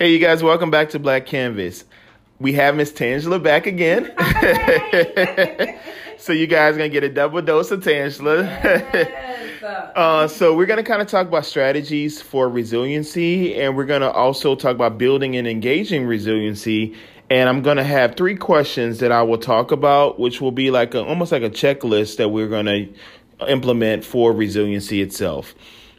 Hey, you guys, welcome back to Black Canvas. We have Miss Tangela back again. so you guys are gonna get a double dose of Tangela. uh, so we're gonna kind of talk about strategies for resiliency, and we're gonna also talk about building and engaging resiliency. And I'm gonna have three questions that I will talk about, which will be like a, almost like a checklist that we're gonna implement for resiliency itself.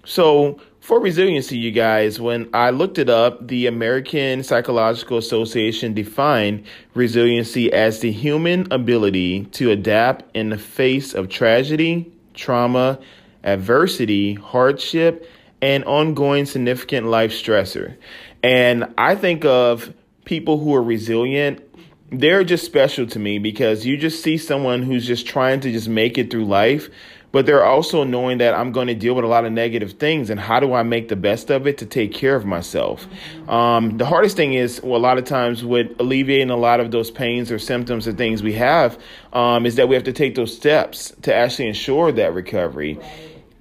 So for resiliency, you guys, when I looked it up, the American Psychological Association defined resiliency as the human ability to adapt in the face of tragedy, trauma, adversity, hardship, and ongoing significant life stressor. And I think of people who are resilient they're just special to me because you just see someone who's just trying to just make it through life but they're also knowing that I'm going to deal with a lot of negative things and how do I make the best of it to take care of myself. Um, the hardest thing is, well, a lot of times with alleviating a lot of those pains or symptoms or things we have, um, is that we have to take those steps to actually ensure that recovery.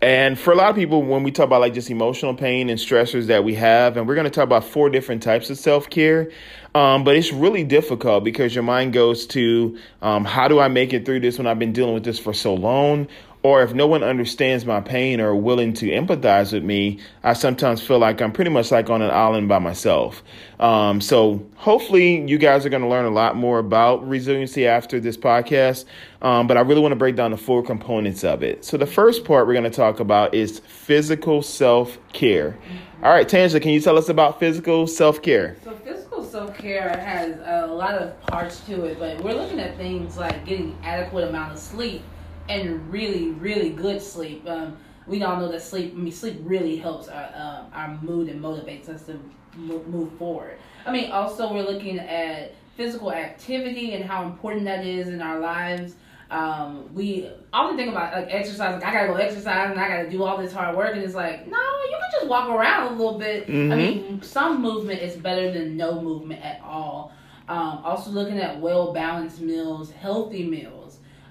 And for a lot of people, when we talk about like just emotional pain and stressors that we have, and we're going to talk about four different types of self care, um, but it's really difficult because your mind goes to um, how do I make it through this when I've been dealing with this for so long? Or if no one understands my pain or willing to empathize with me, I sometimes feel like I'm pretty much like on an island by myself. Um, so hopefully you guys are going to learn a lot more about resiliency after this podcast. Um, but I really want to break down the four components of it. So the first part we're going to talk about is physical self care. All right, Tangela, can you tell us about physical self care? So physical self care has a lot of parts to it, but we're looking at things like getting adequate amount of sleep and really, really good sleep. Um, we all know that sleep. I mean, sleep really helps our uh, our mood and motivates us to move forward. I mean, also we're looking at physical activity and how important that is in our lives. Um, we often think about like exercise. Like I gotta go exercise and I gotta do all this hard work, and it's like no, you can just walk around a little bit. Mm-hmm. I mean, some movement is better than no movement at all. Um, also looking at well balanced meals, healthy meals.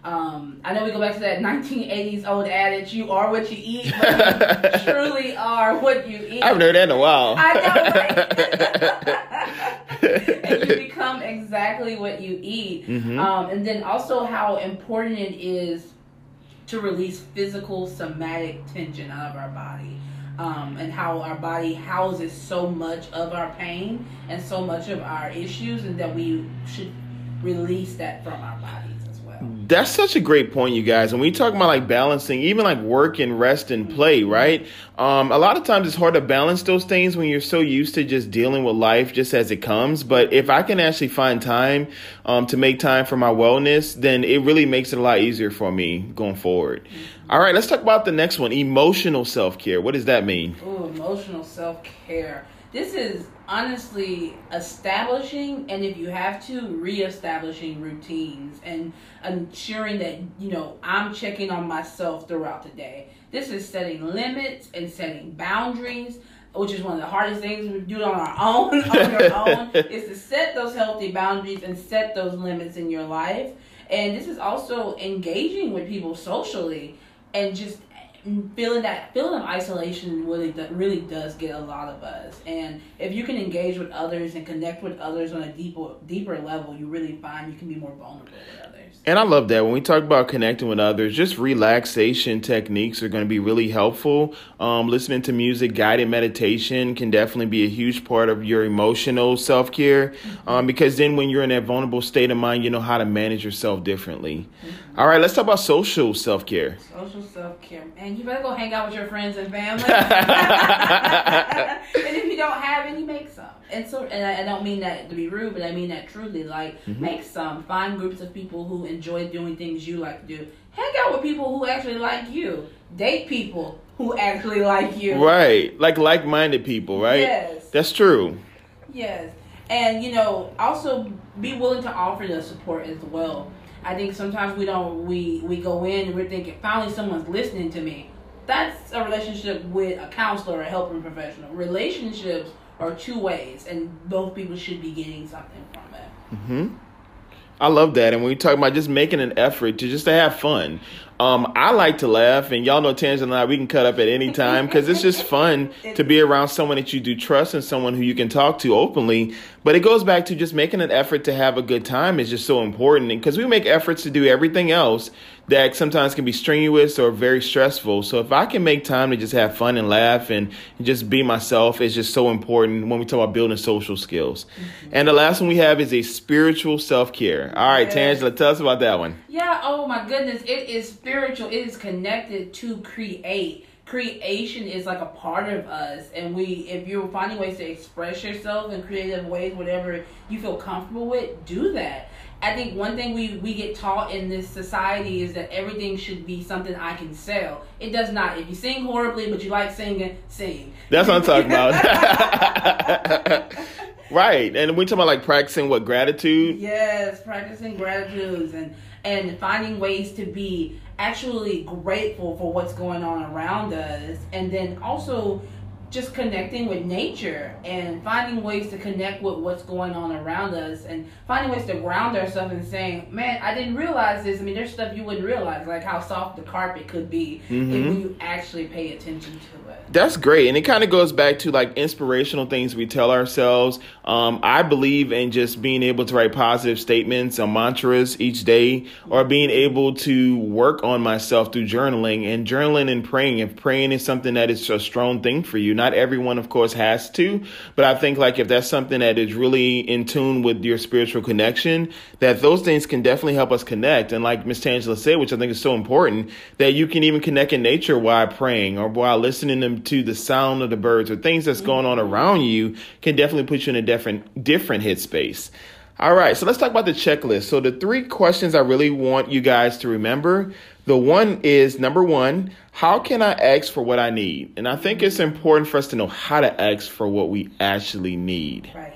Um, I know we go back to that 1980s old adage, you are what you eat, but you truly are what you eat. I haven't heard that in a while. I know, right? and you become exactly what you eat. Mm-hmm. Um, and then also how important it is to release physical somatic tension out of our body. Um, and how our body houses so much of our pain and so much of our issues, and that we should release that from our body. That's such a great point, you guys. And we talk about like balancing, even like work and rest and play, right? Um, a lot of times it's hard to balance those things when you're so used to just dealing with life just as it comes. But if I can actually find time um, to make time for my wellness, then it really makes it a lot easier for me going forward. Mm-hmm. All right, let's talk about the next one emotional self care. What does that mean? Oh, emotional self care. This is honestly establishing and if you have to reestablishing routines and ensuring that you know i'm checking on myself throughout the day. This is setting limits and setting boundaries which is one of the hardest things we do on our own on your own is to set those healthy boundaries and set those limits in your life. And this is also engaging with people socially and just feeling that feeling of isolation really really does get a lot of us and if you can engage with others and connect with others on a deeper deeper level you really find you can be more vulnerable with others and I love that when we talk about connecting with others, just relaxation techniques are going to be really helpful. Um, listening to music, guided meditation can definitely be a huge part of your emotional self care mm-hmm. um, because then when you're in that vulnerable state of mind, you know how to manage yourself differently. Mm-hmm. All right, let's talk about social self care. Social self care. You better go hang out with your friends and family. and if you don't have any, make some. And so, and I, I, don't mean that to be rude, but I mean that truly. Like, mm-hmm. make some. Find groups of people who enjoy doing things you like to do. Hang out with people who actually like you. Date people who actually like you. Right, like like-minded people, right? Yes, that's true. Yes, and you know, also be willing to offer the support as well. I think sometimes we don't we we go in and we're thinking finally someone's listening to me. That's a relationship with a counselor or a helping professional. Relationships are two ways, and both people should be getting something from it. Mm-hmm. I love that. And when we talk about just making an effort to just to have fun, Um, I like to laugh, and y'all know Tangela and I, we can cut up at any time because it's just fun to be around someone that you do trust and someone who you can talk to openly. But it goes back to just making an effort to have a good time is just so important because we make efforts to do everything else that sometimes can be strenuous or very stressful. So if I can make time to just have fun and laugh and just be myself, it's just so important when we talk about building social skills. Mm-hmm. And the last one we have is a spiritual self care. All right, yes. Tangela, tell us about that one. Yeah. Oh my goodness, it is spiritual. It is connected to create creation is like a part of us and we if you're finding ways to express yourself in creative ways whatever you feel comfortable with do that I think one thing we, we get taught in this society is that everything should be something I can sell. It does not. If you sing horribly but you like singing, sing. That's what I'm talking about. right. And we talk about like practicing what gratitude. Yes, practicing gratitudes and and finding ways to be actually grateful for what's going on around us and then also just connecting with nature and finding ways to connect with what's going on around us and finding ways to ground ourselves and saying, man, I didn't realize this. I mean, there's stuff you wouldn't realize, like how soft the carpet could be mm-hmm. if you actually pay attention to it. That's great. And it kind of goes back to like inspirational things we tell ourselves. Um, I believe in just being able to write positive statements or mantras each day or being able to work on myself through journaling and journaling and praying. If praying is something that is a strong thing for you, not everyone, of course, has to, but I think like if that's something that is really in tune with your spiritual connection, that those things can definitely help us connect. And like Miss Tangela said, which I think is so important, that you can even connect in nature while praying or while listening to the sound of the birds or things that's going on mm-hmm. around you can definitely put you in a different different headspace. All right, so let's talk about the checklist. So the three questions I really want you guys to remember. The one is number one, how can I ask for what I need? And I think it's important for us to know how to ask for what we actually need. Right.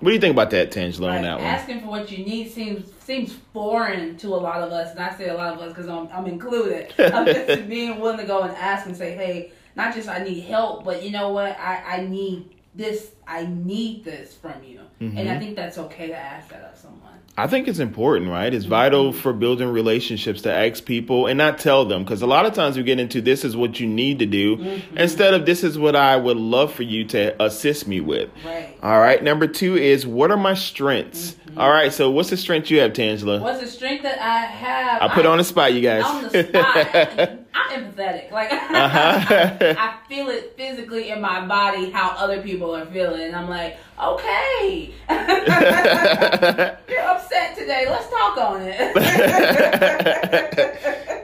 What do you think about that, Tangela, right. on that one? Asking for what you need seems seems foreign to a lot of us, and I say a lot of us because I'm, I'm included. I'm just being willing to go and ask and say, hey, not just I need help, but you know what, I, I need this I need this from you. Mm-hmm. And I think that's okay to ask that of someone. I think it's important, right? It's mm-hmm. vital for building relationships to ask people and not tell them because a lot of times we get into this is what you need to do mm-hmm. instead of this is what I would love for you to assist me with. Right. All right. Number two is what are my strengths? Mm-hmm. All right. So what's the strength you have, Tangela? What's the strength that I have? I put I, on the spot, you guys. On the spot. I'm empathetic. Like uh-huh. I feel it physically in my body how other people are feeling. And I'm like, okay. You're upset today. Let's talk on it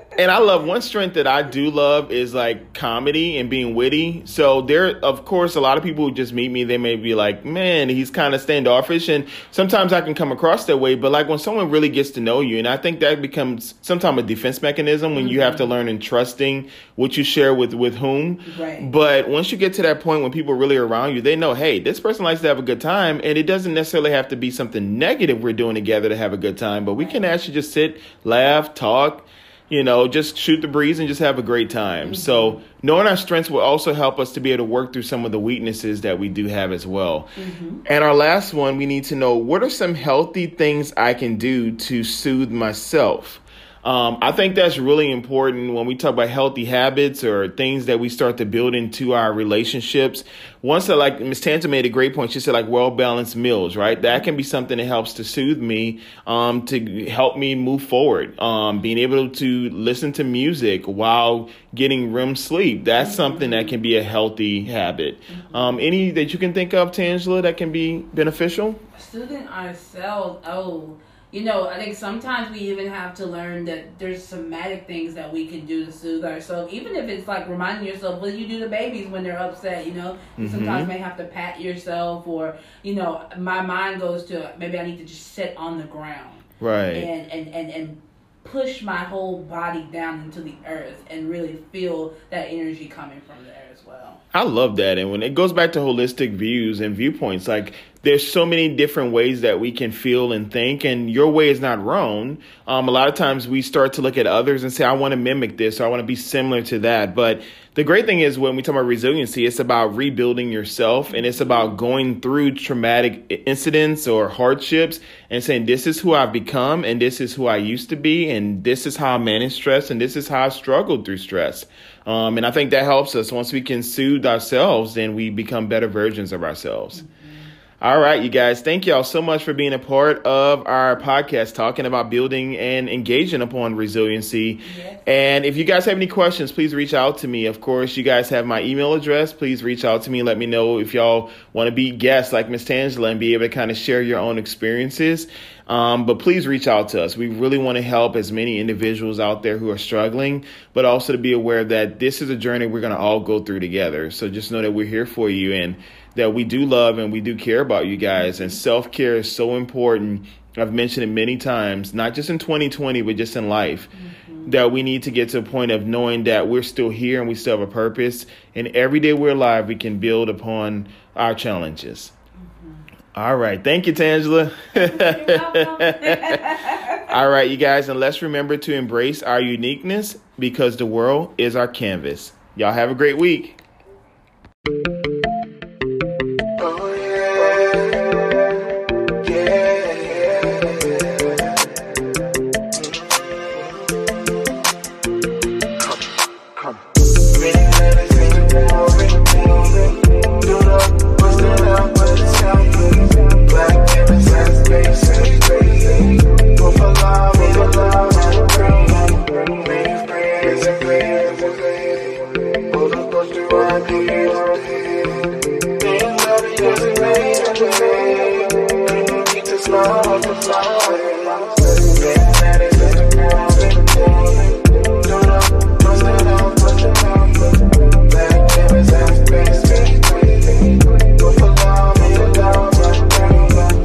and I love one strength that I do love is like comedy and being witty. So there, of course, a lot of people who just meet me, they may be like, "Man, he's kind of standoffish," and sometimes I can come across that way. But like when someone really gets to know you, and I think that becomes sometimes a defense mechanism when mm-hmm. you have to mm-hmm. learn in trusting what you share with with whom. Right. But once you get to that point when people really are around you, they know, hey, this person likes to have a good time, and it doesn't necessarily have to be something negative we're doing together to have a good time. But we can actually just sit, laugh, talk you know, just shoot the breeze and just have a great time. Mm-hmm. So, knowing our strengths will also help us to be able to work through some of the weaknesses that we do have as well. Mm-hmm. And our last one, we need to know what are some healthy things I can do to soothe myself? Um, I think that's really important when we talk about healthy habits or things that we start to build into our relationships. Once, I, like Miss Tangela made a great point, she said like well balanced meals, right? That can be something that helps to soothe me, um, to help me move forward. Um, being able to listen to music while getting REM sleep, that's something that can be a healthy habit. Um, any that you can think of, Tangela, that can be beneficial? Soothing ourselves. Oh you know, I think sometimes we even have to learn that there's somatic things that we can do to soothe ourselves, even if it's like reminding yourself what you do to babies when they're upset. You know, mm-hmm. sometimes may have to pat yourself, or you know, my mind goes to maybe I need to just sit on the ground, right, and and and and push my whole body down into the earth and really feel that energy coming from there as well. I love that. And when it goes back to holistic views and viewpoints, like there's so many different ways that we can feel and think, and your way is not wrong. Um, a lot of times we start to look at others and say, I want to mimic this or I want to be similar to that. But the great thing is when we talk about resiliency, it's about rebuilding yourself and it's about going through traumatic incidents or hardships and saying, This is who I've become and this is who I used to be, and this is how I manage stress, and this is how I struggled through stress. Um, and I think that helps us. Once we can soothe ourselves, then we become better versions of ourselves. Mm-hmm. All right, you guys, thank y'all so much for being a part of our podcast talking about building and engaging upon resiliency. Yes. And if you guys have any questions, please reach out to me. Of course, you guys have my email address. Please reach out to me. Let me know if y'all want to be guests like Miss Tangela and be able to kind of share your own experiences. Um, but please reach out to us. We really want to help as many individuals out there who are struggling, but also to be aware that this is a journey we're going to all go through together. So just know that we're here for you. And that we do love and we do care about you guys. And self care is so important. I've mentioned it many times, not just in 2020, but just in life, mm-hmm. that we need to get to a point of knowing that we're still here and we still have a purpose. And every day we're alive, we can build upon our challenges. Mm-hmm. All right. Thank you, Tangela. All right, you guys. And let's remember to embrace our uniqueness because the world is our canvas. Y'all have a great week.